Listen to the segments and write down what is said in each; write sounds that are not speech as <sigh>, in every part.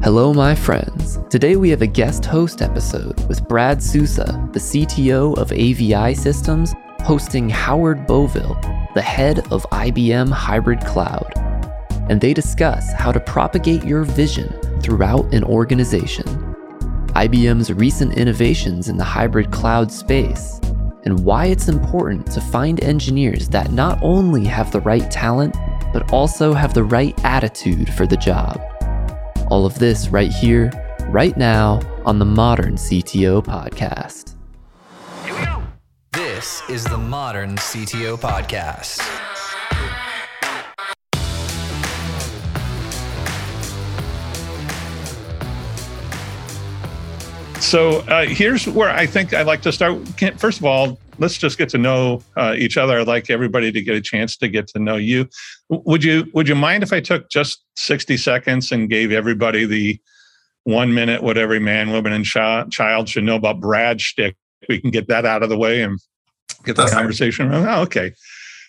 Hello, my friends. Today we have a guest host episode with Brad Sousa, the CTO of AVI Systems, hosting Howard Boville, the head of IBM Hybrid Cloud. And they discuss how to propagate your vision throughout an organization, IBM's recent innovations in the hybrid cloud space, and why it's important to find engineers that not only have the right talent, but also have the right attitude for the job. All of this right here, right now, on the Modern CTO Podcast. This is the Modern CTO Podcast. So uh, here's where I think I'd like to start. First of all, let's just get to know uh, each other. I'd like everybody to get a chance to get to know you. Would you Would you mind if I took just sixty seconds and gave everybody the one minute what every man, woman, and ch- child should know about Brad Stick? We can get that out of the way and get the conversation. Oh, okay.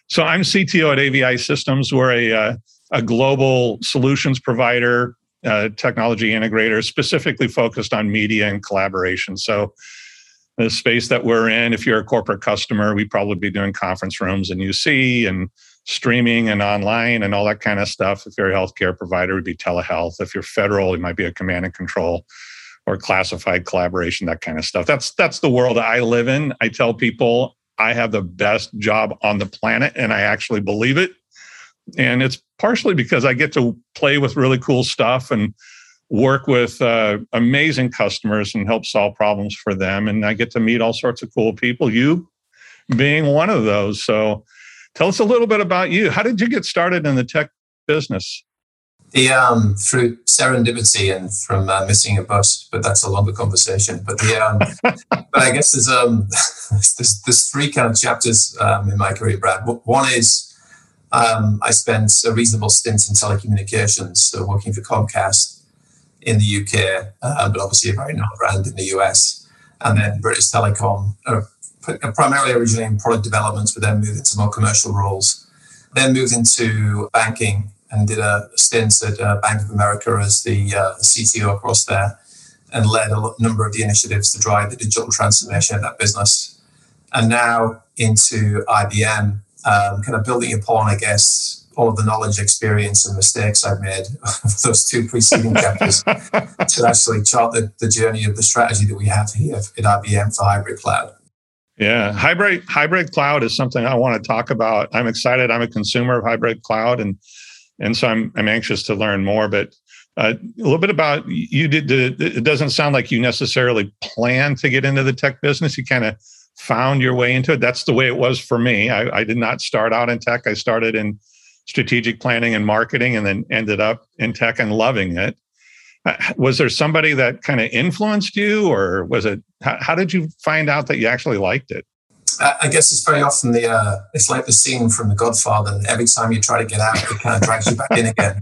So I'm CTO at AVI Systems. We're a uh, a global solutions provider uh, technology integrator specifically focused on media and collaboration. So, the space that we're in, if you're a corporate customer, we probably be doing conference rooms and UC and streaming and online and all that kind of stuff. If you're a healthcare provider, it would be telehealth. If you're federal, it might be a command and control or classified collaboration, that kind of stuff. That's that's the world I live in. I tell people I have the best job on the planet, and I actually believe it. And it's partially because I get to play with really cool stuff and work with uh, amazing customers and help solve problems for them. And I get to meet all sorts of cool people, you being one of those. So tell us a little bit about you. How did you get started in the tech business? The um, through serendipity and from uh, missing a bus, but that's a longer conversation. But the um, <laughs> but I guess there's um <laughs> there's, there's three kind of chapters um, in my career, Brad. One is um, I spent a reasonable stint in telecommunications, so working for Comcast in the UK, uh, but obviously a very known brand in the US. And then British Telecom, uh, primarily originally in product development, but then moved into more commercial roles. Then moved into banking and did a stint at uh, Bank of America as the uh, CTO across there and led a number of the initiatives to drive the digital transformation of that business. And now into IBM, um, kind of building upon, I guess, all of the knowledge, experience, and mistakes I've made <laughs> those two preceding chapters <laughs> to actually chart the, the journey of the strategy that we have here at IBM for hybrid cloud. Yeah, hybrid hybrid cloud is something I want to talk about. I'm excited. I'm a consumer of hybrid cloud, and and so I'm I'm anxious to learn more. But uh, a little bit about you did. The, it doesn't sound like you necessarily plan to get into the tech business. You kind of found your way into it. That's the way it was for me. I, I, did not start out in tech. I started in strategic planning and marketing and then ended up in tech and loving it. Uh, was there somebody that kind of influenced you, or was it, how, how, did you find out that you actually liked it? I guess it's very often the uh, it's like the scene from The Godfather. Every time you try to get out, it kind of drags you back in again.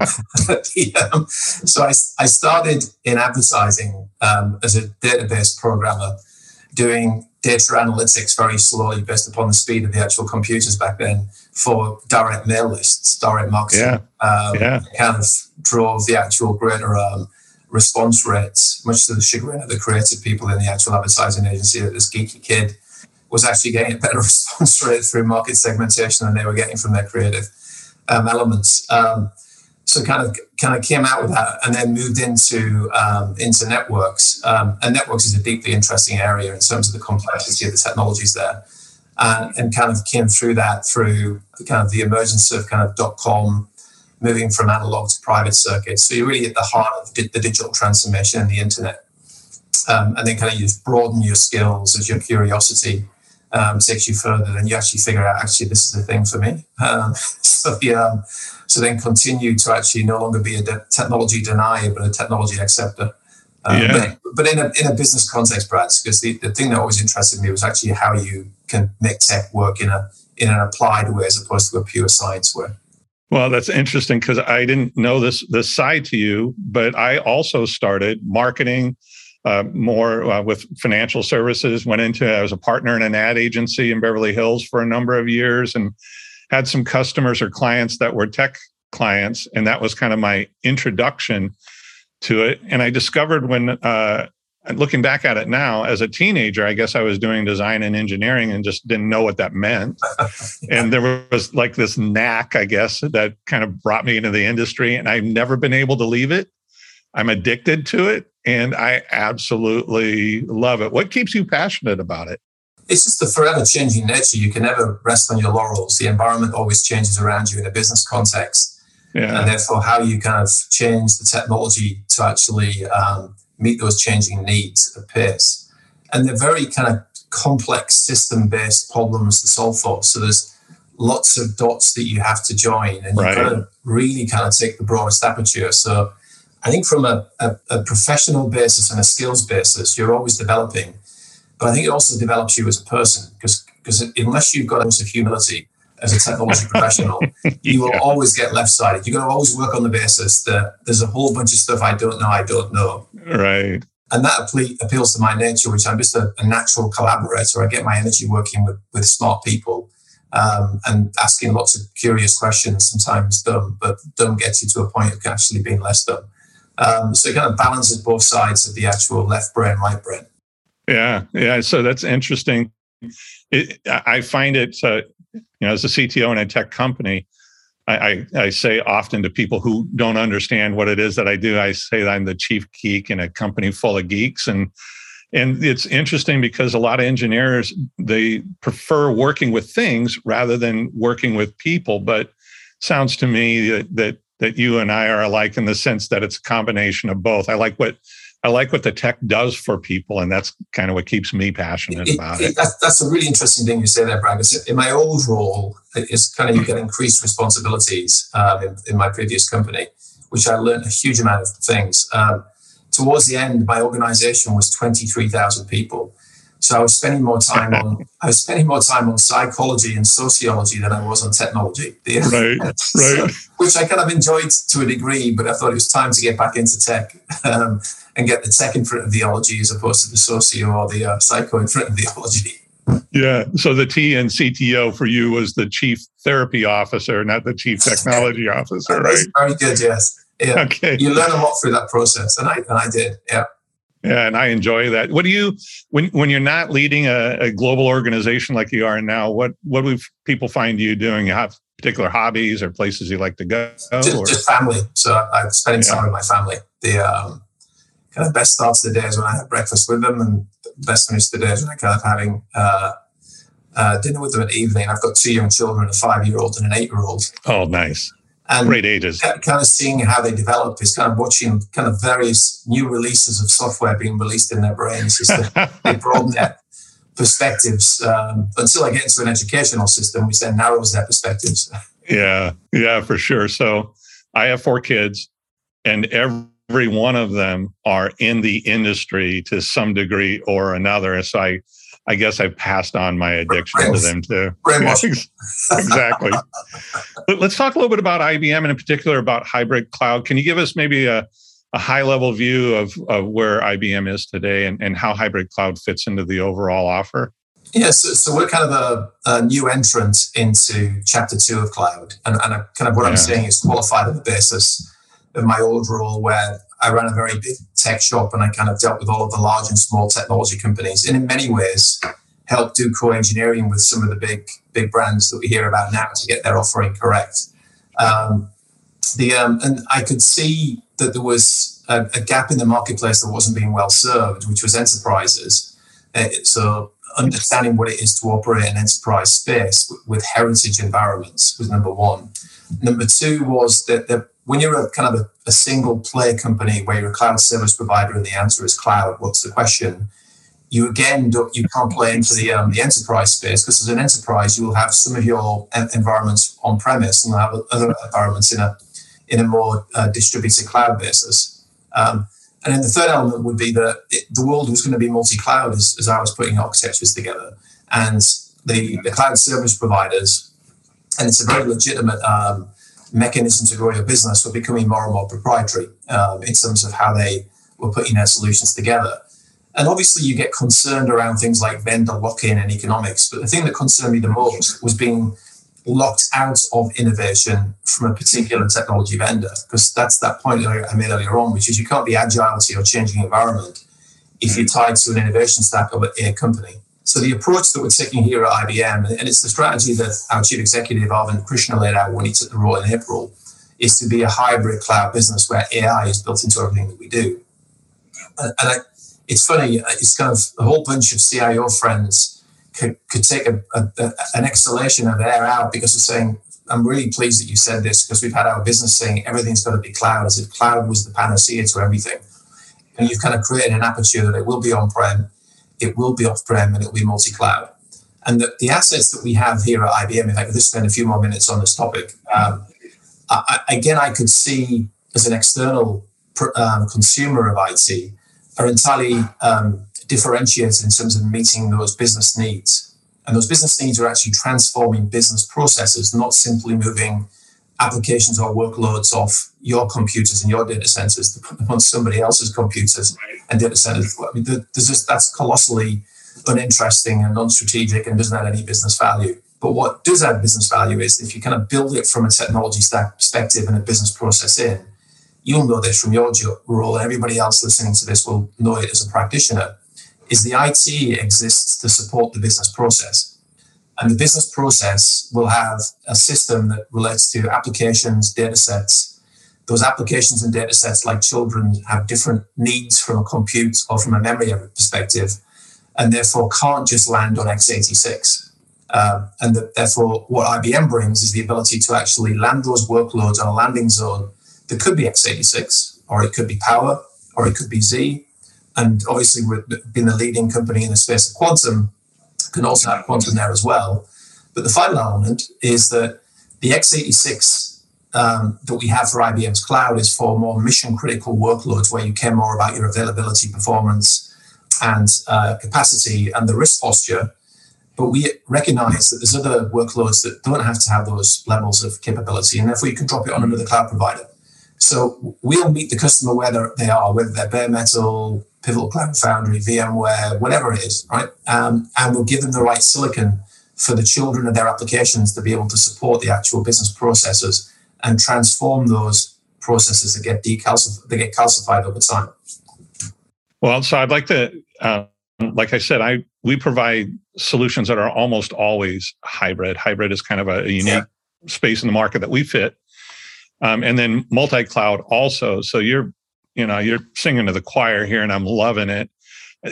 <laughs> um, so I, I started in advertising um, as a database programmer, doing data analytics very slowly based upon the speed of the actual computers back then for direct mail lists, direct marketing. Yeah. Um, yeah. Kind of drove the actual greater um, response rates, much to the chagrin of the creative people in the actual advertising agency that this geeky kid was actually getting a better <laughs> response rate through market segmentation than they were getting from their creative um, elements. Um, so kind of kind of came out with that and then moved into um, into networks. Um, and networks is a deeply interesting area in terms of the complexity of the technologies there, and, kind of came through that through the kind of the emergence of kind of dot com, moving from analog to private circuits. So you're really at the heart of the digital transformation and the internet, um, and then kind of you broaden your skills as your curiosity um, takes you further, then you actually figure out actually this is the thing for me. Um, <laughs> so yeah, so then continue to actually no longer be a de- technology denier, but a technology acceptor. Um, yeah. But, but in a in a business context, Brad, because the, the thing that always interested me was actually how you can make tech work in a in an applied way as opposed to a pure science way. Well, that's interesting because I didn't know this this side to you, but I also started marketing uh, more uh, with financial services. Went into I was a partner in an ad agency in Beverly Hills for a number of years, and had some customers or clients that were tech clients, and that was kind of my introduction to it. And I discovered when uh, looking back at it now, as a teenager, I guess I was doing design and engineering and just didn't know what that meant. <laughs> and there was like this knack, I guess, that kind of brought me into the industry, and I've never been able to leave it. I'm addicted to it, and I absolutely love it. What keeps you passionate about it? It's just the forever changing nature. You can never rest on your laurels. The environment always changes around you in a business context. Yeah. And therefore, how you kind of change the technology to actually um, meet those changing needs pace. And they're very kind of complex system based problems to solve for. So there's lots of dots that you have to join, and right. you've got to really kind of take the broadest aperture. So I think from a, a, a, professional basis and a skills basis, you're always developing. But I think it also develops you as a person because because unless you've got a dose of humility as a technology <laughs> professional, you will yeah. always get left sided. You're going to always work on the basis that there's a whole bunch of stuff I don't know, I don't know. Right. And that appeals to my nature, which I'm just a, a natural collaborator. I get my energy working with, with smart people um, and asking lots of curious questions, sometimes dumb, but dumb gets you to a point of actually being less dumb. Um, so it kind of balances both sides of the actual left brain, right brain. Yeah, yeah. So that's interesting. It, I find it, uh, you know, as a CTO in a tech company, I, I, I, say often to people who don't understand what it is that I do, I say that I'm the chief geek in a company full of geeks. And and it's interesting because a lot of engineers they prefer working with things rather than working with people. But sounds to me that that, that you and I are alike in the sense that it's a combination of both. I like what I like what the tech does for people, and that's kind of what keeps me passionate it, about it. it. That's, that's a really interesting thing you say there, Brad. In my old role, it's kind of you get increased responsibilities um, in, in, my previous company, which I learned a huge amount of things. Um, towards the end, my organization was twenty three thousand people, so I was spending more time on I was spending more time on psychology and sociology than I was on technology. <laughs> Right, right. So, which I kind of enjoyed to a degree, but I thought it was time to get back into tech <laughs> um, and get the tech in front of theology as opposed to the socio or the uh, psycho in front of theology. Yeah. So the T and CTO for you was the chief therapy officer, not the chief <laughs> technology officer, right? Very good. Yes. Yeah. Okay. You learn a lot through that process, and I and I did. Yeah. Yeah, and I enjoy that. What do you when when you're not leading a, a global organization like you are now? What what do people find you doing? You have particular hobbies or places you like to go? Just, just family. So I'm spending yeah. time with my family. The um, kind of best starts of the day is when I have breakfast with them, and the best finish of the day is when I kind of having uh, uh, dinner with them at evening. I've got two young children, a five year old and an eight year old. Oh, nice. And Great ages. Kind of seeing how they develop is kind of watching kind of various new releases of software being released in their brains. <laughs> they broaden their perspectives um, until I get into an educational system, which then narrows their perspectives. <laughs> Yeah, yeah, for sure. So I have four kids, and every one of them are in the industry to some degree or another. So I I guess I've passed on my addiction to them too. <laughs> exactly. but let's talk a little bit about IBM and in particular about hybrid cloud. Can you give us maybe a, a high level view of, of where IBM is today and, and how hybrid cloud fits into the overall offer? Yes, yeah, so, so, we're kind of a, a, new entrant into chapter two of cloud. And, and kind of what yeah. I'm saying is qualified on the basis of my old role where I ran a very big tech shop and I kind of dealt with all of the large and small technology companies. And in many ways, helped do co-engineering with some of the big big brands that we hear about now to get their offering correct. Um, the um, and I could see that there was a, a, gap in the marketplace that wasn't being well served, which was enterprises. Uh, so understanding what it is to operate an enterprise space with, with heritage environments was number one. Number two was that the when you're a kind of a, a, single player company where you're a cloud service provider and the answer is cloud, what's the question? You again don't, you can't play into the um, the enterprise space because as an enterprise you will have some of your environments on premise and have other environments in a in a more uh, distributed cloud basis. Um, and then the third element would be that it, the world was going to be multi-cloud as, as I was putting architectures together, and the, the cloud service providers, and it's a very legitimate um, mechanism to grow your business were becoming more and more proprietary um, in terms of how they were putting their solutions together. And obviously, you get concerned around things like vendor lock in and economics. But the thing that concerned me the most was being locked out of innovation from a particular technology vendor because that's that point I made earlier on, which is you can't be agile to your changing environment if you're tied to an innovation stack of a company. So the approach that we're taking here at IBM, and it's the strategy that our chief executive Arvind Krishna laid out when he took the role in April, is to be a hybrid cloud business where AI is built into everything that we do. And, I, it's funny, it's kind of a whole bunch of CIO friends could, could take a, a, a, an exhalation of air out because of saying, I'm really pleased that you said this because we've had our business saying everything's got to be cloud as if cloud was the panacea to everything. And you've kind of created an aperture that it will be on prem, it will be off prem, and it will be multi cloud. And the, the, assets that we have here at IBM, if I could just spend a few more minutes on this topic, um, I, again, I could see as an external um, consumer of IT are entirely um, differentiated in terms of meeting those business needs. And those business needs are actually transforming business processes, not simply moving applications or workloads off your computers and your data centers to put them on somebody else's computers and data centers. I mean, there's just, that's colossally uninteresting and non-strategic and doesn't add any business value. But what does add business value is if you kind of build it from a technology stack perspective and a business process in, you'll know this from your role, and everybody else listening to this will know it as a practitioner, is the IT exists to support the business process. And the business process will have a system that relates to applications, data sets. Those applications and data sets, like children, have different needs from a compute or from a memory perspective, and therefore can't just land on x86. Um, and the, therefore, what IBM brings is the ability to actually land those workloads on a landing zone that could be x86, or it could be Power, or it could be Z. And obviously, we've been the leading company in the space of quantum, can also have quantum there as well. But the final element is that the x86 um, that we have for IBM's cloud is for more mission critical workloads where you care more about your availability, performance, and uh, capacity and the risk posture but we recognize that there's other workloads that don't have to have those levels of capability, and therefore you can drop it on another cloud provider. So we'll meet the customer where they are, whether they're bare metal, Pivotal Cloud Foundry, VMware, whatever it is, right? Um, and we'll give them the right silicon for the children of their applications to be able to support the actual business processes and transform those processes that get decalcified, that get calcified over time. Well, so I'd like to, uh, like I said, I we provide solutions that are almost always hybrid. Hybrid is kind of a, a unique yeah. space in the market that we fit. Um, and then multi-cloud also. So you're, you know, you're singing to the choir here, and I'm loving it.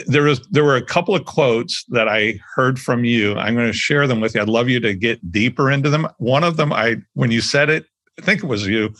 There was there were a couple of quotes that I heard from you. I'm going to share them with you. I'd love you to get deeper into them. One of them, I when you said it, I think it was you.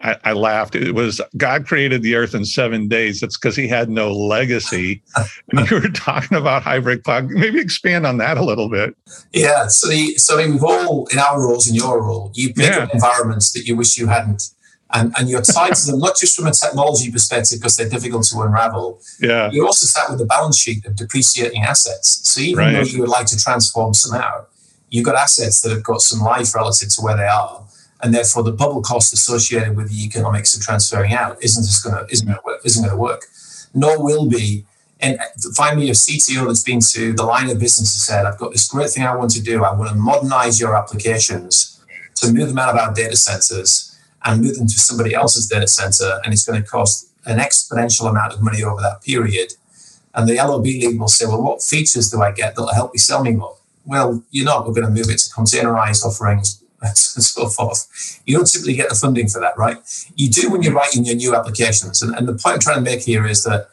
I, I, laughed. It was God created the earth in seven days. It's because he had no legacy. <laughs> and you were talking about hybrid cloud. Maybe expand on that a little bit. Yeah. So the so I mean, we've all in our roles, in your role, you pick yeah. up environments that you wish you hadn't. And, and you're tied to them not just from a technology perspective because they're difficult to unravel. Yeah. You're also sat with the balance sheet of depreciating assets. So even right. though you would like to transform somehow, you've got assets that have got some life relative to where they are and therefore the bubble cost associated with the economics of transferring out isn't going to isn't going to work. Isn't going to work. Nor will be. And uh, find me a CTO that's been to the line of business and said, "I've got this great thing I want to do. I want to modernize your applications to move them out of our data centers and move them to somebody else's data center, and it's going to cost an exponential amount of money over that period." And the LOB lead will say, "Well, what features do I get that'll help you sell me more?" Well, you're not. We're going to move it to containerized offerings, <laughs> and so forth. You don't typically get the funding for that, right? You do when you're writing your new applications. And, and the point I'm trying to make here is that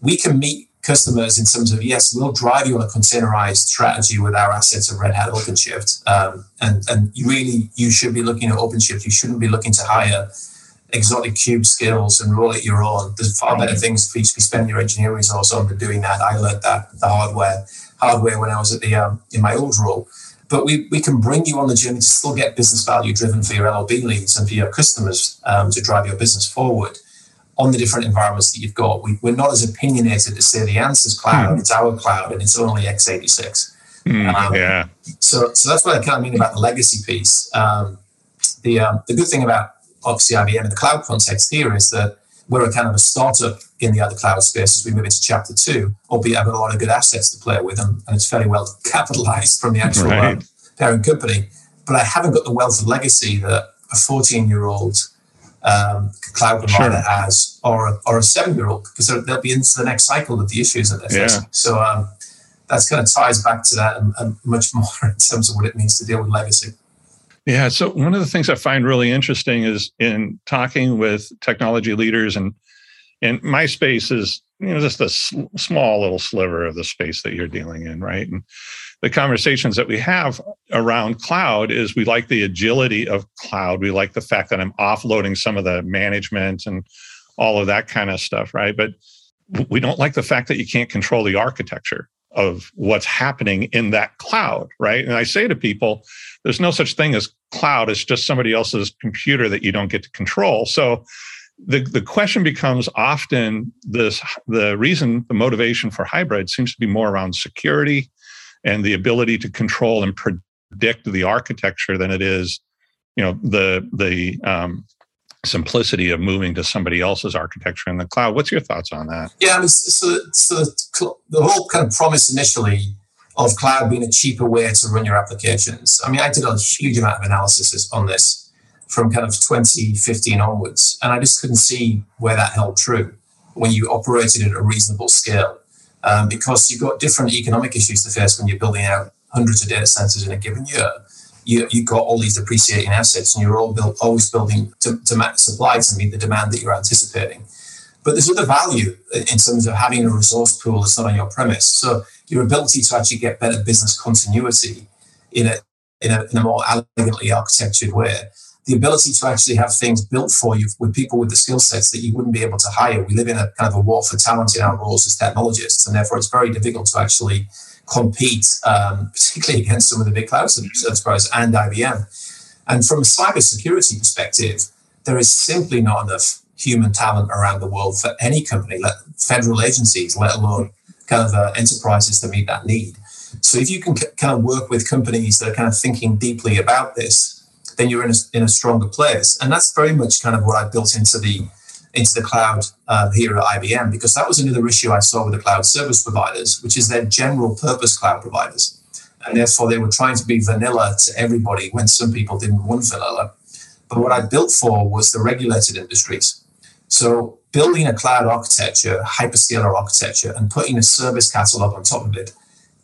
we can meet customers in terms of yes, we'll drive you on a containerized strategy with our assets of Red Hat OpenShift. Um, and and you really you should be looking at OpenShift. You shouldn't be looking to hire exotic Kube skills and roll it your own. There's far better things for you to be spending your engineering resource on than doing that. I learned that the hardware hardware when I was at the um, in my old role but we, we can bring you on the journey to still get business value driven for your LOB leads and for your customers um, to drive your business forward on the different environments that you've got. We, are not as opinionated to say the answer's cloud, mm. it's our cloud, and it's only x86. Mm, um, yeah. So, so that's what I kind of mean about the legacy piece. Um, the, um, the good thing about obviously IBM in the cloud context here is that we're a kind of a startup in the other cloud space as we move into chapter two, albeit I've got a lot of good assets to play with and, and it's fairly well <laughs> capitalized from the actual uh, right. uh, parent company. but I haven't got the wealth of legacy that a 14 year old um, cloud provider sure. has, or a, or a seven year old, because they'll be into the next cycle of the issues that they're facing. So um, that's kind of ties back to that and, and much <laughs> more in terms of what it means to deal with legacy. Yeah. So one of the things I find really interesting is in talking with technology leaders and and my space is you know just a sl- small little sliver of the space that you're dealing in, right? And the conversations that we have around cloud is we like the agility of cloud. We like the fact that I'm offloading some of the management and all of that kind of stuff, right? But we don't like the fact that you can't control the architecture of what's happening in that cloud, right? And I say to people, there's no such thing as cloud. It's just somebody else's computer that you don't get to control. So the, the question becomes often this the reason the motivation for hybrid seems to be more around security and the ability to control and predict the architecture than it is, you know, the the um, simplicity of moving to somebody else's architecture in the cloud. What's your thoughts on that? Yeah, I mean, so, so the whole kind of promise initially of cloud being a cheaper way to run your applications. I mean, I did a huge amount of analysis on this from kind of 2015 onwards, and I just couldn't see where that held true when you operated at a reasonable scale um, because you've got different economic issues to face when you're building out hundreds of data centers in a given year. You, you've got all these depreciating assets and you're all always building to, to supply to meet the demand that you're anticipating. But there's other value in terms of having a resource pool that's not on your premise. So your ability to actually get better business continuity in a, in a, in a more elegantly architectured way the ability to actually have things built for you with people with the skill sets that you wouldn't be able to hire. We live in a kind of a war for talent in our roles as technologists, and therefore it's very difficult to actually compete, um, particularly against some of the big cloud service providers and IBM. And from a cybersecurity perspective, there is simply not enough human talent around the world for any company, let, federal agencies, let alone kind of uh, enterprises to meet that need. So if you can c- kind of work with companies that are kind of thinking deeply about this, then you're in a, in a stronger place. And that's very much kind of what I built into the into the cloud uh, here at IBM because that was another issue I saw with the cloud service providers, which is their general purpose cloud providers. And therefore, they were trying to be vanilla to everybody when some people didn't want vanilla. But what I built for was the regulated industries. So, building a cloud architecture, hyperscaler architecture, and putting a service catalog on top of it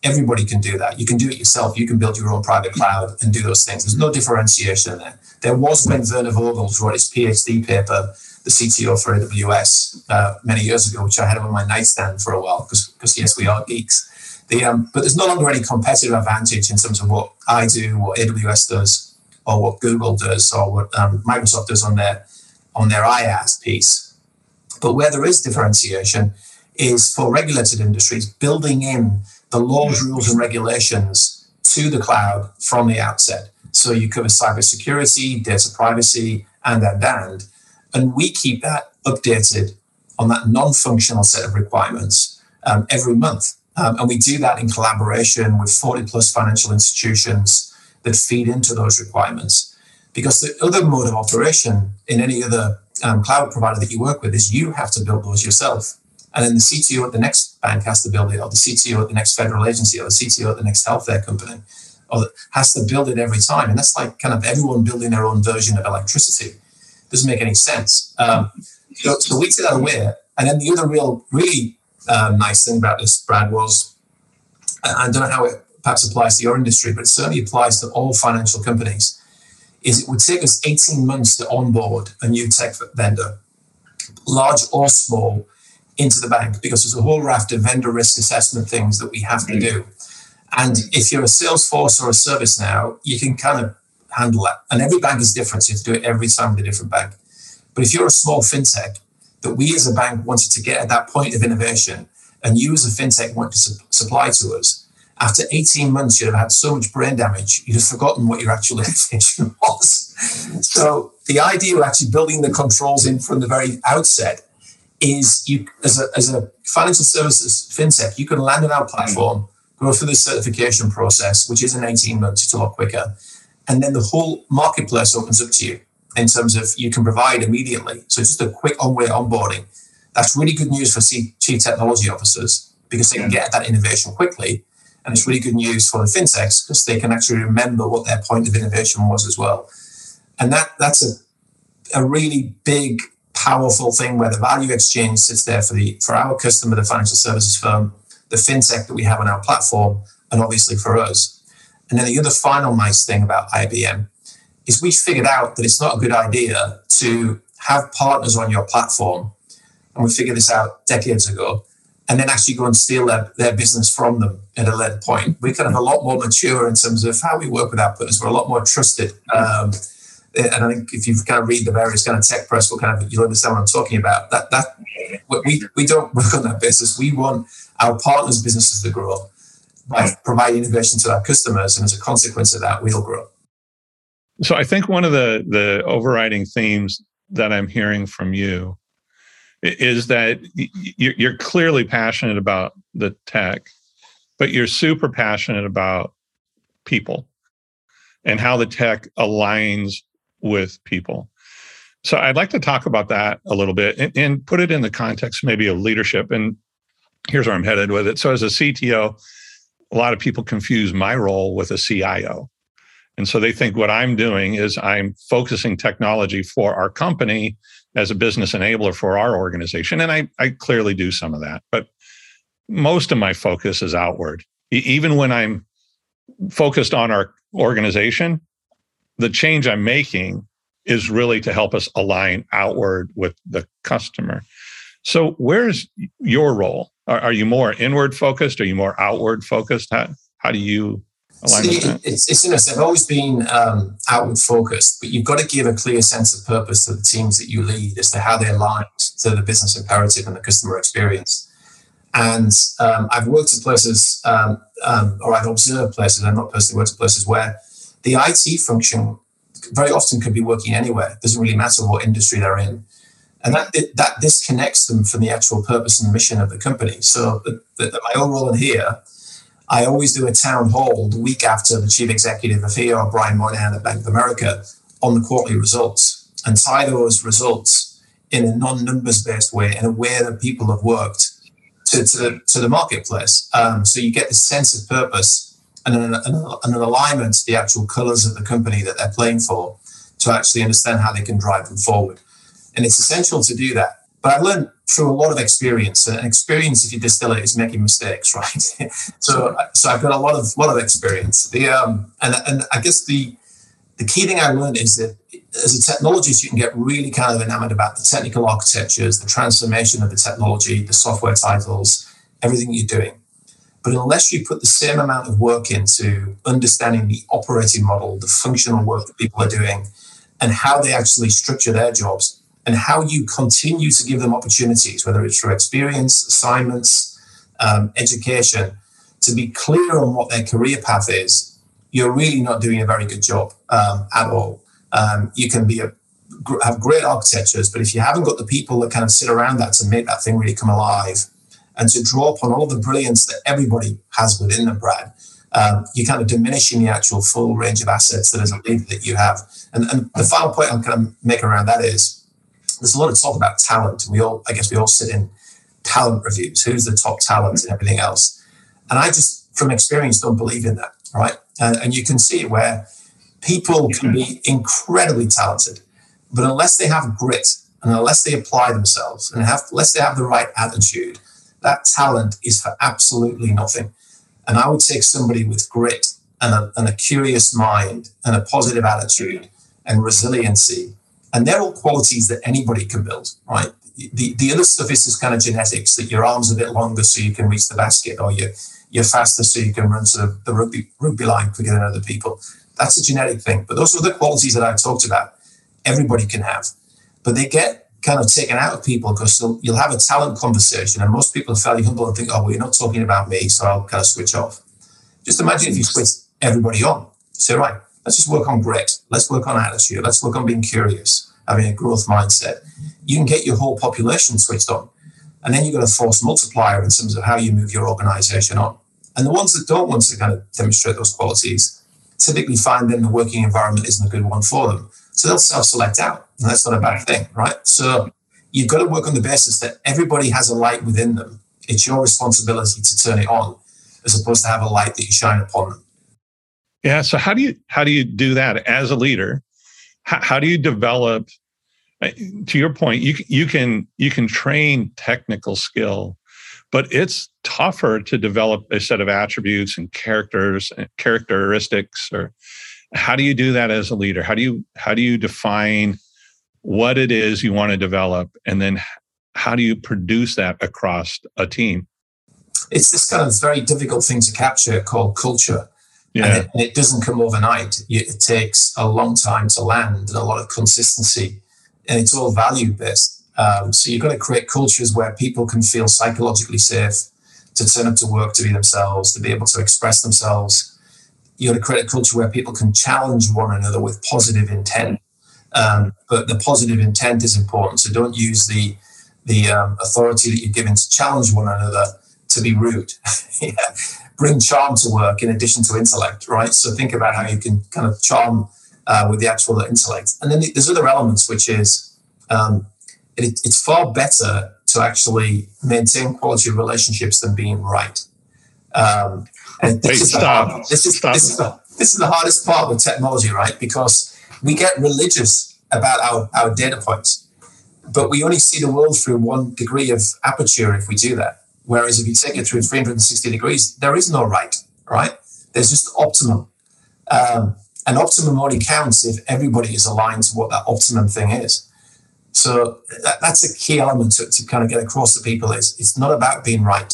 everybody can do that. You can do it yourself. You can build your own private cloud and do those things. There's no differentiation there. There was when Werner Vogels wrote his PhD paper, the CTO for AWS, uh, many years ago, which I had on my nightstand for a while because yes, we are geeks. The, um, but there's no longer any competitive advantage in terms of what I do, what AWS does, or what Google does, or what um, Microsoft does on their on their IaaS piece. But where there is differentiation is for regulated industries building in the laws, rules, and regulations to the cloud from the outset. So you cover cybersecurity, data privacy, and and and, and we keep that updated on that non-functional set of requirements um, every month, um, and we do that in collaboration with 40 plus financial institutions that feed into those requirements. Because the other mode of operation in any other um, cloud provider that you work with is you have to build those yourself. And then the CTO at the next bank has to build it, or the CTO at the next federal agency, or the CTO at the next healthcare company, or has to build it every time. And that's like kind of everyone building their own version of electricity. Doesn't make any sense. Um, so, so, we took that away. And then the other real, really um, nice thing about this, Brad, was I don't know how it perhaps applies to your industry, but it certainly applies to all financial companies. Is it would take us 18 months to onboard a new tech vendor, large or small, into the bank because there's a whole raft of vendor risk assessment things that we have to do. And if you're a Salesforce or a ServiceNow, you can kind of handle that. And every bank is different. So you have to do it every time with a different bank. But if you're a small fintech that we as a bank wanted to get at that point of innovation, and you as a fintech want to su- supply to us, after 18 months, you'd have had so much brain damage, you'd have forgotten what your actual <laughs> innovation was. So the idea of actually building the controls in from the very outset is you as a, as a financial services fintech, you can land on our platform, go through the certification process, which is in 18 months, it's a lot quicker. And then the whole marketplace opens up to you in terms of you can provide immediately. So it's just a quick on-way onboarding. That's really good news for chief technology officers because they can get that innovation quickly. And it's really good news for the fintechs because they can actually remember what their point of innovation was as well. And that that's a, a really big, powerful thing where the value exchange sits there for the for our customer, the financial services firm, the fintech that we have on our platform, and obviously for us. And then the other final nice thing about IBM is we figured out that it's not a good idea to have partners on your platform. And we figured this out decades ago and then actually go and steal their, their business from them at a later point. We're kind of a lot more mature in terms of how we work with our partners. We're a lot more trusted. Um, and I think if you kind of read the various kind of tech press, kind of you'll understand what I'm talking about. That that we we don't work on that business. We want our partners' businesses to grow by providing innovation to our customers, and as a consequence of that, we'll grow. So I think one of the the overriding themes that I'm hearing from you is that you're clearly passionate about the tech, but you're super passionate about people and how the tech aligns with people. So I'd like to talk about that a little bit and, and, put it in the context maybe of leadership. And here's where I'm headed with it. So as a CTO, a lot of people confuse my role with a CIO. And so they think what I'm doing is I'm focusing technology for our company as a business enabler for our organization. And I, I clearly do some of that, but most of my focus is outward. even when I'm focused on our organization, the change I'm making is really to help us align outward with the customer. So, where's your role? Are, are you more inward focused? Are you more outward focused? How, how do you align See, it's, it's interesting. I've always been um, outward focused, but you've got to give a clear sense of purpose to the teams that you lead as to how they align to the business imperative and the customer experience. And um, I've worked at places, um, um or I've observed places, I've not personally worked at places where the IT function very often could be working anywhere. It doesn't really matter what industry they're in. And that, that disconnects them from the actual purpose and mission of the company. So the, the, my own role in here I always do a town hall the week after the chief executive of here, Brian Moynihan at Bank of America, on the quarterly results and tie those results in a non-numbers based way, in a way that people have worked to, to, the, to the marketplace. Um, so you get the sense of purpose and an, an, an alignment to the actual colors of the company that they're playing for to actually understand how they can drive them forward. And it's essential to do that. But I've learned through a lot of experience. And experience, if you distill it, is making mistakes, <laughs> right? so, so I've got a lot of lot of experience. The um, and and I guess the the key thing I learned is that as a technologist, you can get really kind of enamored about the technical architectures, the transformation of the technology, the software titles, everything you're doing. But unless you put the same amount of work into understanding the operating model, the functional work that people are doing, and how they actually structure their jobs, and how you continue to give them opportunities, whether it's through experience, assignments, um, education, to be clear on what their career path is, you're really not doing a very good job um, at all. Um, you can be a, have great architectures, but if you haven't got the people that kind of sit around that to make that thing really come alive and to draw upon all the brilliance that everybody has within them, Brad, um, you're kind of diminishing the actual full range of assets that as a leader that you have. And, and the final point I'm kind of make around that is there's a lot of talk about talent. We all, I guess, we all sit in talent reviews. Who's the top talent and everything else? And I just, from experience, don't believe in that, right? And, and you can see where people can be incredibly talented, but unless they have grit and unless they apply themselves and have, unless they have the right attitude, that talent is for absolutely nothing. And I would take somebody with grit and a, and a curious mind and a positive attitude and resiliency and they're all qualities that anybody can build, right? The, the other stuff is kind of genetics that your arm's are a bit longer so you can reach the basket or you're, you're faster so you can run to the, the rugby, rugby line quicker than other people. That's a genetic thing. But those are the qualities that I've talked about. Everybody can have. But they get kind of taken out of people because you'll have a talent conversation and most people are fairly humble and think, oh, well, you're not talking about me, so I'll kind of switch off. Just imagine if you switch everybody on. Say, right, Let's just work on grit. Let's work on attitude. Let's work on being curious, having a growth mindset. You can get your whole population switched on. And then you've got a force multiplier in terms of how you move your organization on. And the ones that don't want to kind of demonstrate those qualities typically find then the working environment isn't a good one for them. So they'll self select out. And that's not a bad thing, right? So you've got to work on the basis that everybody has a light within them. It's your responsibility to turn it on. as opposed to have a light that you shine upon them. Yeah. So how do you how do you do that as a leader? How, how do you develop? Uh, to your point, you you can you can train technical skill, but it's tougher to develop a set of attributes and characters and characteristics. Or how do you do that as a leader? How do you how do you define what it is you want to develop, and then how do you produce that across a team? It's this kind of very difficult thing to capture called culture. Yeah. And, it, it doesn't come overnight. It takes a long time to land and a lot of consistency. And it's all value based. Um, so you've got to create cultures where people can feel psychologically safe to turn up to work to be themselves, to be able to express themselves. You've got to create a culture where people can challenge one another with positive intent. Um, but the positive intent is important. So don't use the the um, authority that you're given to challenge one another to be rude. <laughs> yeah bring charm to work in addition to intellect, right? So think about how you can kind of charm uh, with the actual intellect. And then there's other elements, which is um, it, it's far better to actually maintain quality of relationships than being right. Um, and this, Wait, is hard, this, is, this, is the, this is the hardest part with technology, right? Because we get religious about our, our data points, but we only see the world through one degree of aperture if we do that. Whereas if you take it through 360 degrees, there is no right, right? There's just optimum. Um, and optimum only counts if everybody is aligned to what that optimum thing is. So that, that's a key element to, to kind of get across to people is it's not about being right.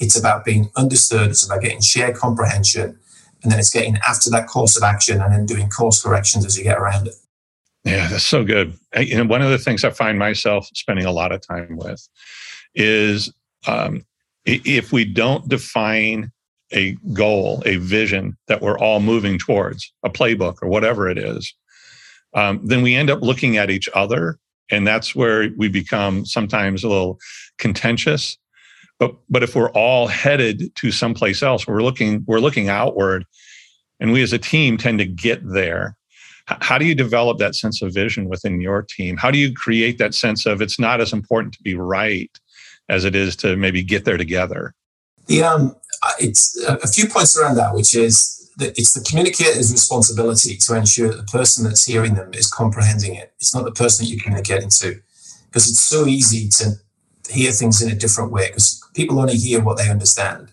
It's about being understood. It's about getting shared comprehension. And then it's getting after that course of action and then doing course corrections as you get around it. Yeah, that's so good. You know, one of the things I find myself spending a lot of time with is um, if we don't define a goal, a vision that we're all moving towards, a playbook or whatever it is, um, then we end up looking at each other. And that's where we become sometimes a little contentious. But, but if we're all headed to someplace else, we're looking, we're looking outward and we as a team tend to get there. How do you develop that sense of vision within your team? How do you create that sense of it's not as important to be right as it is to maybe get there together? The um, it's a few points around that, which is that it's the communicator's responsibility to ensure that the person that's hearing them is comprehending it. It's not the person that you're communicating to, because it's so easy to hear things in a different way because people only hear what they understand.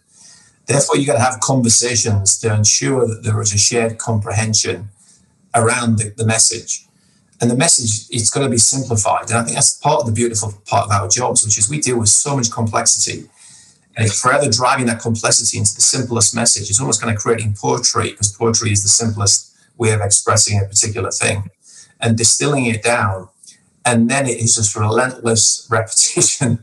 Therefore, you've got to have conversations to ensure that there is a shared comprehension around the, the message and the message it's got to be simplified. And I think that's part of the beautiful part of our jobs, which is we deal with so much complexity. And if forever driving that complexity into the simplest message, it's almost kind of creating poetry, because poetry is the simplest way of expressing a particular thing, and distilling it down. And then it is just relentless <laughs> repetition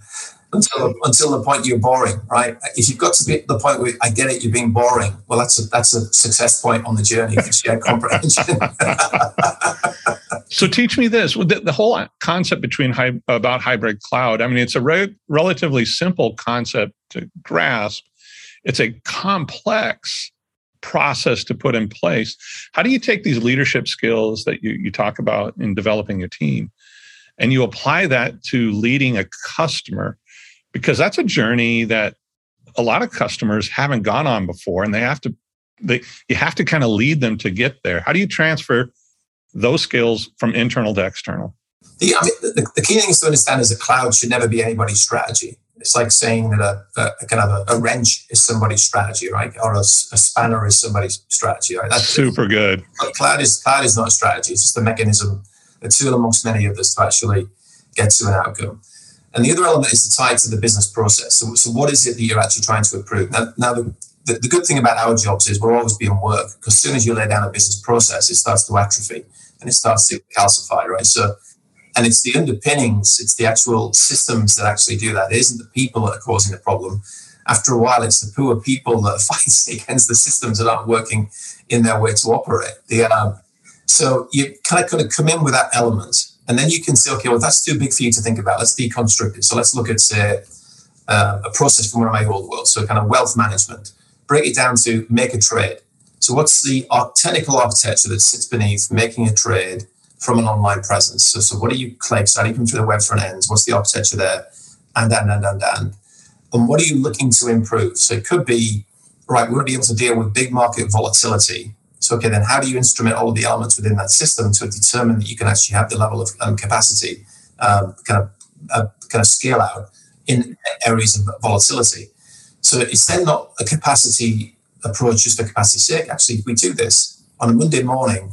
until until the point you're boring, right? If you've got to be the point where I get it, you're being boring. Well, that's a that's a success point on the journey for shared <laughs> comprehension. so teach me this: the, the whole concept between about hybrid cloud. I mean, it's a re- relatively simple concept to grasp. It's a complex process to put in place. How do you take these leadership skills that you, you talk about in developing your team? and you apply that to leading a customer because that's a journey that a lot of customers haven't gone on before and they have to they you have to kind of lead them to get there. How do you transfer those skills from internal to external? The, I mean, the, the key thing is to understand is a cloud should never be anybody's strategy. It's like saying that a, a kind of a, a, wrench is somebody's strategy right? Or a, a spanner is somebody's strategy right? That's super good. Cloud is cloud is not a strategy. It's just a mechanism a tool amongst many others to actually get to an outcome and the other element is tied to the business process. So, so what is it that you're actually trying to improve? Now, now the, the, the good thing about our jobs is we're always being work because as soon as you lay down a business process, it starts to atrophy and it starts to calcify, right? So, and it's the underpinnings, it's the actual systems that actually do that. It isn't the people that are causing the problem. After a while, it's the poor people that are <laughs> fighting against the systems that aren't working in their way to operate. Um, so you kind of kind of come in with that element and then you can say, okay, well, that's too big for you to think about. Let's deconstruct it. So let's look at, say, uh, a process from one of my old worlds. So kind of wealth management. Break it down to make a trade. So what's the technical architecture that sits beneath making a trade from an online presence? So, so what are you? So how do you come through the web front ends? What's the architecture there? And, and, and, and, and. And what are you looking to improve? So it could be right, we want to be able to deal with big market volatility. So, okay, then how do you instrument all of the elements within that system to determine that you can actually have the level of um, capacity, um, kind of uh, kind of scale out in areas of volatility? So it's then not a capacity approach just for capacity's sake. Actually, if we do this on a Monday morning,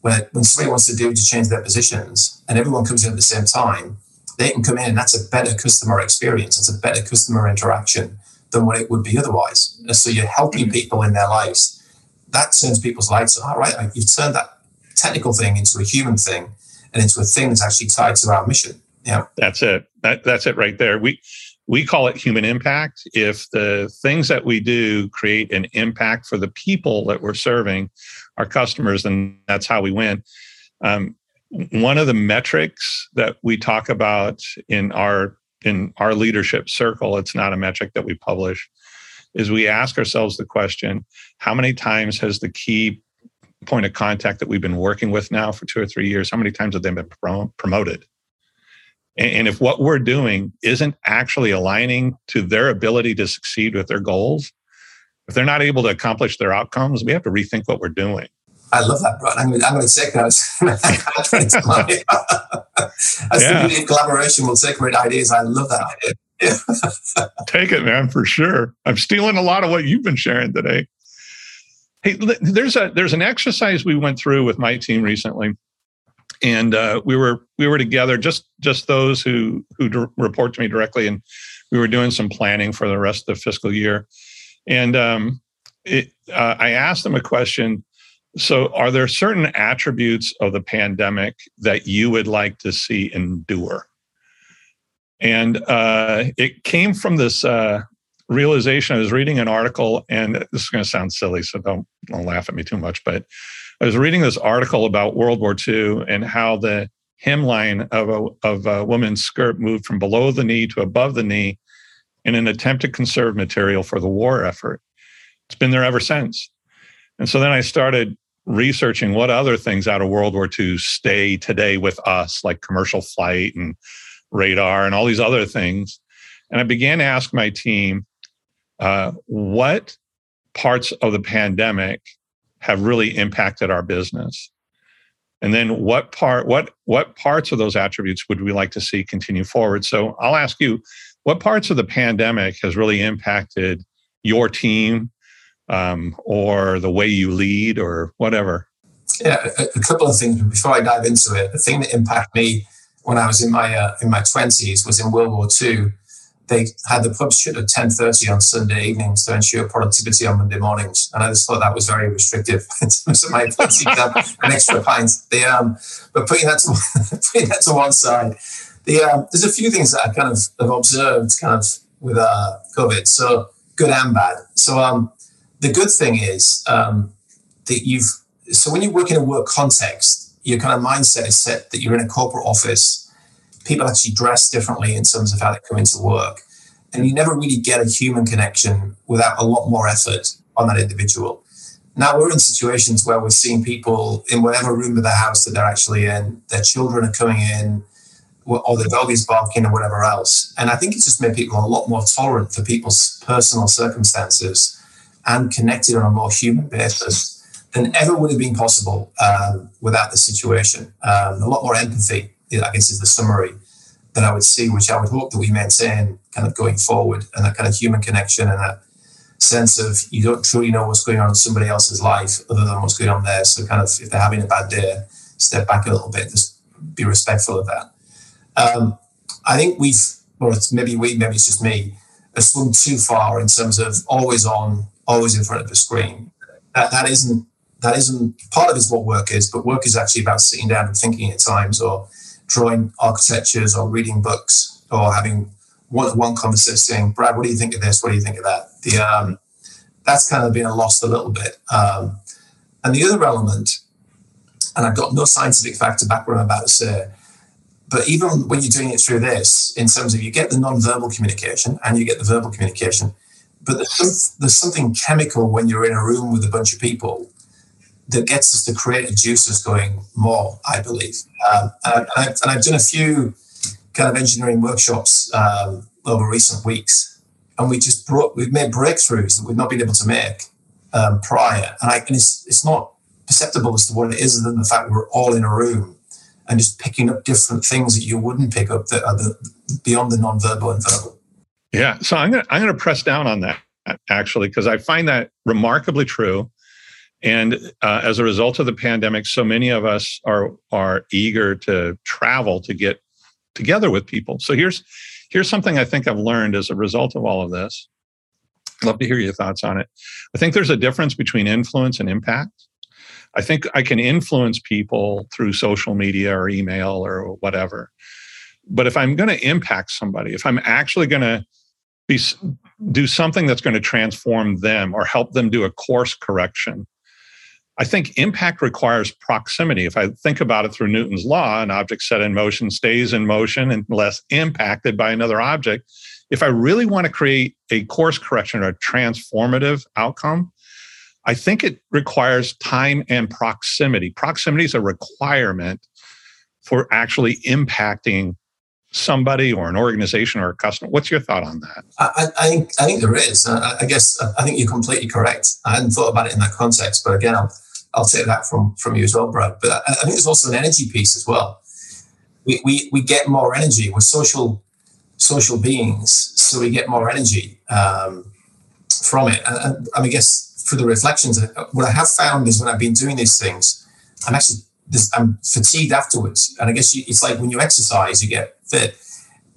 where when somebody wants to do to change their positions and everyone comes in at the same time, they can come in and that's a better customer experience. It's a better customer interaction than what it would be otherwise. And so you're helping mm-hmm. people in their lives. That turns people's lives. All right, you've turned that technical thing into a human thing and into a thing that's actually tied to our mission. Yeah, that's it. That, that's it right there. We we call it human impact. If the things that we do create an impact for the people that we're serving, our customers, then that's how we win. Um, one of the metrics that we talk about in our in our leadership circle, it's not a metric that we publish, is we ask ourselves the question: How many times has the key point of contact that we've been working with now for two or three years? How many times have they been promoted? And if what we're doing isn't actually aligning to their ability to succeed with their goals, if they're not able to accomplish their outcomes, we have to rethink what we're doing. I love that, Brad. I'm, I'm going to take <laughs> that. <laughs> <laughs> Yeah. the collaboration. We'll take great ideas. I love that idea. <laughs> Take it, man, for sure. I'm stealing a lot of what you've been sharing today. Hey, there's a there's an exercise we went through with my team recently. And uh, we were we were together just just those who who d- report to me directly. And we were doing some planning for the rest of the fiscal year. And um, it, uh, i asked them a question. So are there certain attributes of the pandemic that you would like to see endure and uh, it came from this uh, realization i was reading an article and this is going to sound silly so don't, don't laugh at me too much but I was reading this article about World War II and how the hemline of a, of a woman's skirt moved from below the knee to above the knee in an attempt to conserve material for the war effort. It's been there ever since. And so then I started researching what other things out of World War II stay today with us, like commercial flight and radar and all these other things. And I began to ask my team, uh, what parts of the pandemic have really impacted our business? And then what part what what parts of those attributes would we like to see continue forward? So i'll ask you what parts of the pandemic has really impacted your team um, or the way you lead or whatever? Yeah a, a, couple of things before i dive into it. The thing that impacted me when i was in my uh, in my 20s was in world war ii they had the pubs shut at 10.30 on Sunday evenings to ensure productivity on Monday mornings. And I just thought that was very restrictive <laughs> in terms of my ability to have an extra pint. The, um, but putting that, to, <laughs> putting that to one side, the, um, there's a few things that I kind of have observed kind of with uh, COVID. So good and bad. So um, the good thing is um, that you've, so when you work in a work context, your kind of mindset is set that you're in a corporate office people actually dress differently in terms of how they come into work. And you never really get a human connection without a lot more effort on that individual. Now we're in situations where we're seeing people in whatever room of the house that they're actually in, their children are coming in, or the dog is barking, or whatever else. And I think it's just made people a lot more tolerant for people's personal circumstances and connected on a more human basis than ever would have been possible um, without the situation. Um, a lot more empathy I guess is the summary that I would see, which I would hope that we maintain kind of going forward, and that kind of human connection and that sense of you don't truly know what's going on in somebody else's life other than what's going on there. So kind of if they're having a bad day, step back a little bit, just be respectful of that. Um, I think we've, or it's maybe we, maybe it's just me, have swung too far in terms of always on, always in front of the screen. That, that isn't that isn't part of is what work is, but work is actually about sitting down and thinking at times or drawing architectures or reading books or having one one conversation saying, Brad, what do you think of this? What do you think of that? The um, that's kind of been lost a little bit. Um, and the other element, and I've got no scientific fact to back what I'm about to say, but even when you're doing it through this, in terms of you get the non-verbal communication and you get the verbal communication, but there's, some, there's something chemical when you're in a room with a bunch of people that gets us the creative juices going more, I believe. Um, and, I, have done a few kind of engineering workshops um, over recent weeks and we just brought we've made breakthroughs that we've not been able to make um, prior, and, I, and it's it's not perceptible as to what it is, other than the fact we're all in a room and just picking up different things that you wouldn't pick up that are the, beyond the non-verbal and verbal. Yeah, so I'm gonna I'm gonna press down on that actually because I find that remarkably true. And uh, as a result of the pandemic, so many of us are are eager to travel to get together with people. So here's here's something I think I've learned as a result of all of this. Love to hear your thoughts on it. I think there's a difference between influence and impact. I think I can influence people through social media or email or whatever. But if I'm going to impact somebody, if I'm actually going to be do something that's going to transform them or help them do a course correction, I think impact requires proximity. If I think about it through Newton's law, an object set in motion stays in motion unless impacted by another object. If I really want to create a course correction or a transformative outcome, I think it requires time and proximity. Proximity is a requirement for actually impacting somebody or an organization or a customer. What's your thought on that? I, I think I think there is. I, I, guess I think you're completely correct. I hadn't thought about it in that context, but again, I'll, I'll take that from from you as well, Brad. But I, I think there's also an energy piece as well. We, we, we get more energy. We're social social beings, so we get more energy um, from it. And, and I, mean, I guess for the reflections, what I have found is when I've been doing these things, I'm actually I'm fatigued afterwards. And I guess you, it's like when you exercise, you get fit.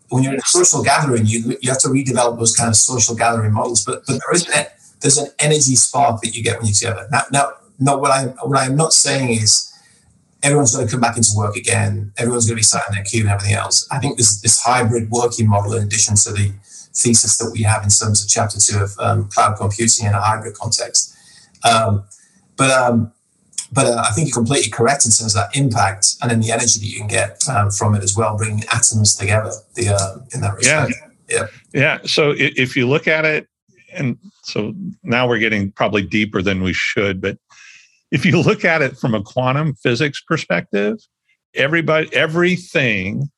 When you're in a social gathering, you you have to redevelop those kind of social gathering models. But but there is an, there's an energy spark that you get when you're together. Now now no, what I what I'm not saying is everyone's going to come back into work again. Everyone's going to be sat in their queue and everything else. I think this this hybrid working model, in addition to the thesis that we have in terms of chapter two of um, cloud computing in a hybrid context. Um, but um, but uh, I think you're completely correct in terms of that impact and then the energy that you can get um, from it as well, bringing atoms together. The uh, in that respect. Yeah. yeah, yeah. So if you look at it, and so now we're getting probably deeper than we should, but if you look at it from a quantum physics perspective, everybody, everything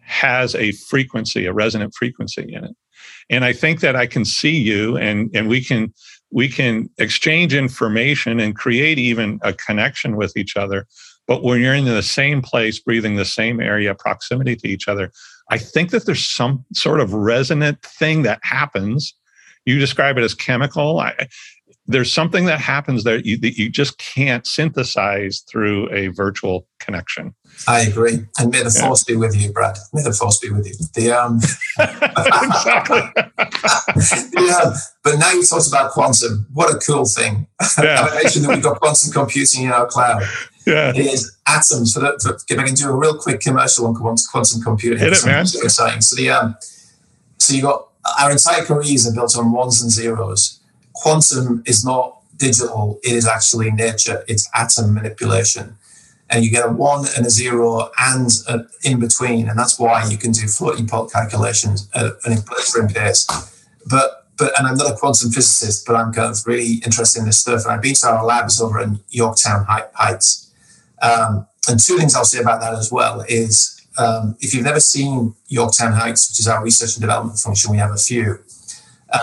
has a frequency, a resonant frequency in it. And I think that I can see you and, and we can we can exchange information and create even a connection with each other. But when you're in the same place, breathing the same area, proximity to each other, I think that there's some sort of resonant thing that happens. You describe it as chemical. I, there's something that happens there you, that you just can't synthesize through a virtual connection. I agree, and may the yeah. force be with you, Brad. May the force be with you. The um, <laughs> exactly. <laughs> yeah, but now you talked about quantum. What a cool thing! Yeah. <laughs> I mentioned that we've got quantum computing in our cloud. Yeah. It is atoms. For, the, for if I can do a real quick commercial on quantum computing, hit it, man. Exciting. So the um, so you got our entire careers are built on ones and zeros quantum is not digital, it is actually nature, it's atom manipulation. And you get a one and a zero and an in between. And that's why you can do floating point calculations at an equilibrium pace. But, but, and I'm not a quantum physicist, but I'm kind of really interested in this stuff. And I've been to our labs over in Yorktown Heights. Um, and two things I'll say about that as well is um, if you've never seen Yorktown Heights, which is our research and development function, we have a few.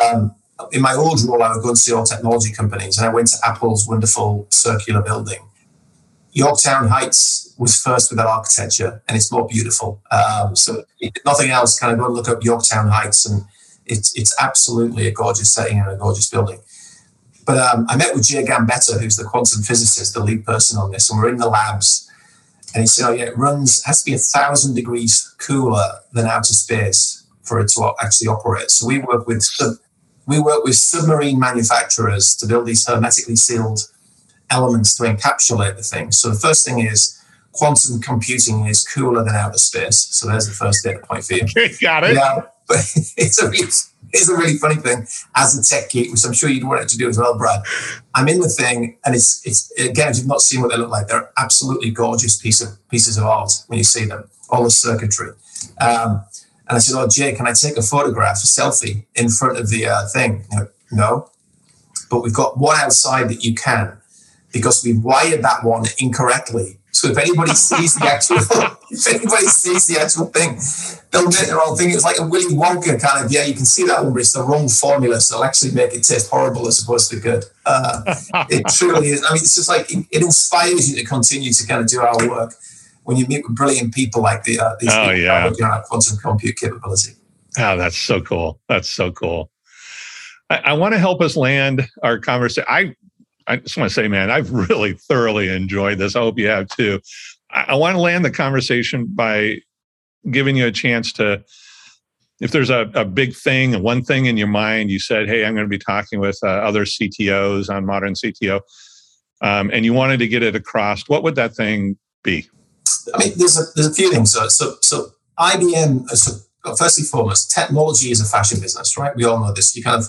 Um, in my old role, I would go and see all technology companies, and I went to Apple's wonderful circular building. Yorktown Heights was first with that architecture, and it's more beautiful. Um, so, nothing else, kind of go and look up Yorktown Heights, and it's it's absolutely a gorgeous setting and a gorgeous building. But um, I met with Jay Gambetta, who's the quantum physicist, the lead person on this, and we're in the labs. And he said, "Oh yeah, it runs has to be a thousand degrees cooler than outer space for it to actually operate." So we work with we work with submarine manufacturers to build these hermetically sealed elements to encapsulate the thing. So the first thing is quantum computing is cooler than outer space. So there's the first data point for you. Got it. Yeah, but <laughs> it's a it's a really funny thing as a tech geek, which I'm sure you'd want it to do as well, Brad. I'm in the thing, and it's it's again, if you've not seen what they look like, they're absolutely gorgeous piece of pieces of art when you see them, all the circuitry. Um, and I said, "Oh, Jay, can I take a photograph, a selfie, in front of the uh, thing?" No, but we've got one outside that you can, because we've wired that one incorrectly So if anybody sees the actual, <laughs> if anybody sees the actual thing, they'll get the wrong thing. It's like a Willy Wonka kind of, yeah, you can see that one, but it's the wrong formula. So it'll actually make it taste horrible as opposed to good. Uh, it <laughs> truly is. I mean, it's just like, it, it, inspires you to continue to kind of do our work when you meet with brilliant people like the, uh, these oh, people yeah. working on quantum compute capability. Oh, that's so cool. That's so cool. I, I want to help us land our conversation. I I just want to say, man, I've really thoroughly enjoyed this. I hope you have too. I, I want to land the conversation by giving you a chance to, if there's a, a big thing, one thing in your mind, you said, hey, I'm going to be talking with uh, other CTOs on Modern CTO, um, and you wanted to get it across, what would that thing be? I mean, there's a, there's a few things. So, so, so IBM, uh, so first and foremost, technology is a fashion business, right? We all know this. You kind of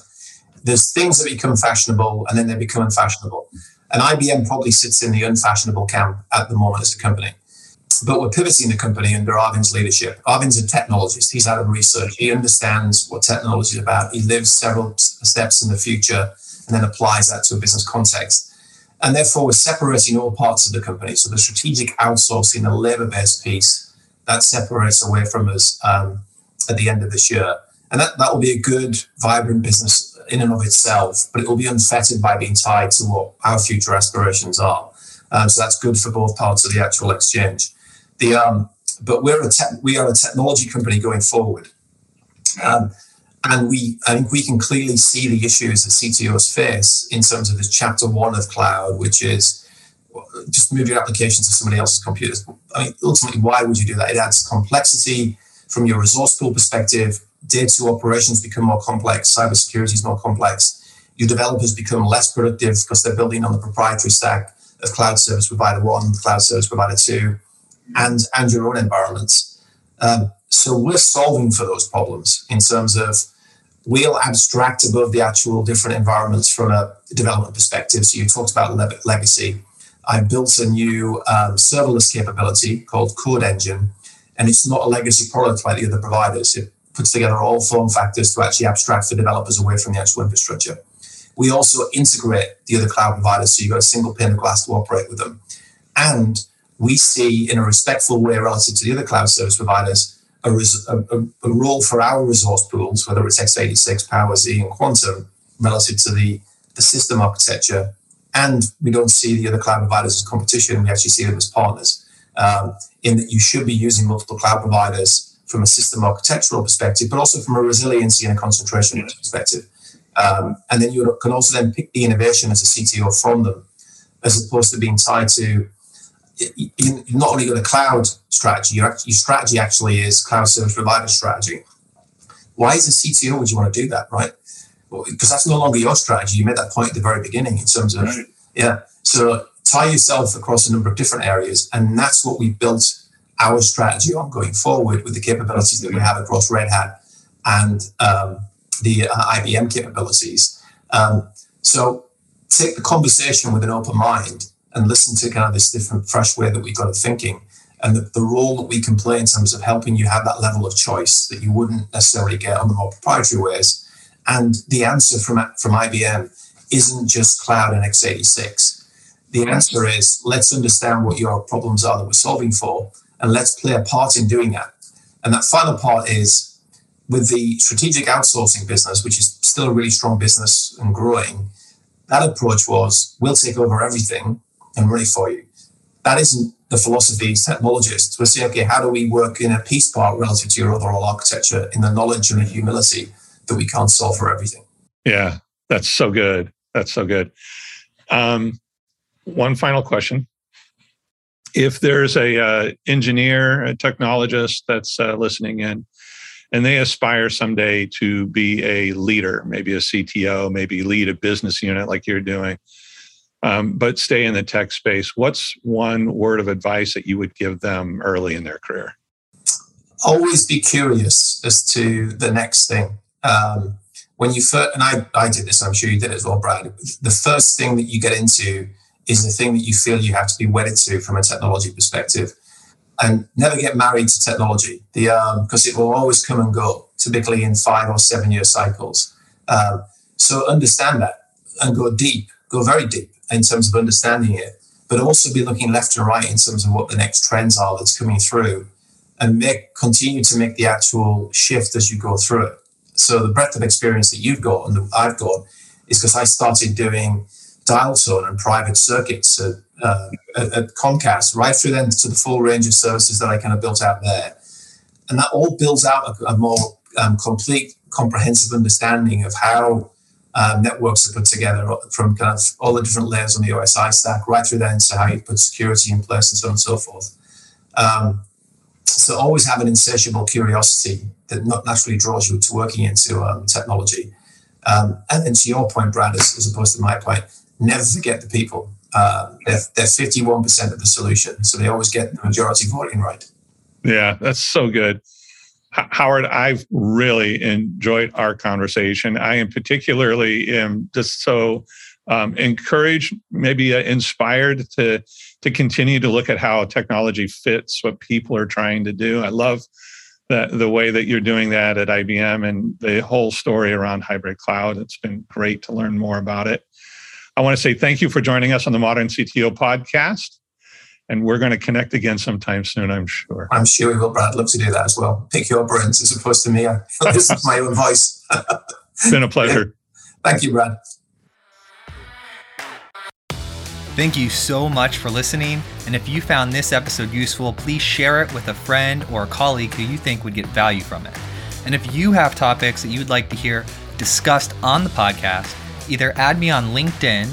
there's things that become fashionable and then they become unfashionable. And IBM probably sits in the unfashionable camp at the moment as a company. But we're pivoting the company under Arvind's leadership. Arvind's a technologist. He's out of research. He understands what technology is about. He lives several steps in the future and then applies that to a business context. And therefore, we're separating all parts of the company. So the strategic outsourcing, the labor-based piece, that separates away from us um, at the end of this year. And that, that will be a good, vibrant business in and of itself, but it will be unfettered by being tied to what our future aspirations are. Um, so that's good for both parts of the actual exchange. The um, but we're a te- we are a technology company going forward, um, and we I think we can clearly see the issues that CTOs face in terms of this chapter one of cloud, which is just move your application to somebody else's computers. I mean, ultimately, why would you do that? It adds complexity from your resource pool perspective data operations become more complex, cybersecurity is more complex. Your developers become less productive because they're building on the proprietary stack of cloud service provider one, cloud service provider two, and, and your own environments. Um, so we're solving for those problems in terms of we'll abstract above the actual different environments from a development perspective. So you talked about le- legacy. I built a new um, serverless capability called Code Engine, and it's not a legacy product like the other providers. It puts together all form factors to actually abstract the developers away from the actual infrastructure. We also integrate the other cloud providers, so you've got a single pane of glass to operate with them. And we see, in a respectful way relative to the other cloud service providers, a, res- a, a role for our resource pools, whether it's x86, Power Z, and Quantum, relative to the, the system architecture. And we don't see the other cloud providers as competition, we actually see them as partners. Um, in that you should be using multiple cloud providers from a system architectural perspective, but also from a resiliency and a concentration yeah. perspective. Um, and then you can also then pick the innovation as a CTO from them, as opposed to being tied to you not only got a cloud strategy, your, your strategy actually is cloud service provider strategy. Why as a CTO would you want to do that, right? Well, because that's no longer your strategy. You made that point at the very beginning in terms of, right. yeah. So tie yourself across a number of different areas. And that's what we built our strategy on going forward with the capabilities that we have across Red Hat and um, the uh, IBM capabilities. Um, so take the conversation with an open mind and listen to kind of this different, fresh way that we've got of thinking and the, the role that we can play in terms of helping you have that level of choice that you wouldn't necessarily get on the more proprietary ways. And the answer from, from IBM isn't just cloud and x86. The answer is let's understand what your problems are that we're solving for and let's play a part in doing that. And that final part is with the strategic outsourcing business, which is still a really strong business and growing. That approach was we'll take over everything and run for you. That isn't the philosophy as technologists. We're saying, okay, how do we work in a piece part relative to your overall architecture in the knowledge and the humility that we can't solve for everything? Yeah, that's so good. That's so good. Um, one final question if there's a uh, engineer, a technologist that's uh, listening in, and they aspire someday to be a leader, maybe a CTO, maybe lead a business unit like you're doing, um, but stay in the tech space, what's one word of advice that you would give them early in their career? Always be curious as to the next thing. Um, when you first, and I, I did this, I'm sure you did as well, Brad. The first thing that you get into is the thing that you feel you have to be wedded to from a technology perspective. And never get married to technology the because um, it will always come and go, typically in five or seven year cycles. Um, so understand that and go deep, go very deep in terms of understanding it. but also be looking left and right in terms of what the next trends are that's coming through and make continue to make the actual shift as you go through it. So the breadth of experience that you've got and that I've got is because I started doing dial tone and private circuits at, uh, at, at, Comcast, right through then to the full range of services that I kind of built out there. And that all builds out a, a more um, complete, comprehensive understanding of how um, networks are put together from kind of all the different layers on the OSI stack, right through then to how you put security in place and so on and so forth. Um, so always have an insatiable curiosity that not naturally draws you to working into um, technology. Um, and then to your point, Brad, as, as, opposed to my point, never forget the people. Uh, they're, they're 51% of the solution. So they always get the majority voting right. Yeah, that's so good. Howard, I've really enjoyed our conversation. I am particularly am just so um, encouraged, maybe uh, inspired to to continue to look at how technology fits what people are trying to do. I love the the way that you're doing that at IBM and the whole story around hybrid cloud. It's been great to learn more about it. I want to say thank you for joining us on the Modern CTO podcast and we're going to connect again sometime soon, I'm sure. I'm sure we will, Brad. I'd love to do that as well. Pick your brains as opposed to me. I <laughs> listen to my own voice. it's <laughs> been a pleasure. Thank you, Brad. Thank you so much for listening. And if you found this episode useful, please share it with a friend or a colleague who you think would get value from it. And if you have topics that you'd like to hear discussed on the podcast, either add me on LinkedIn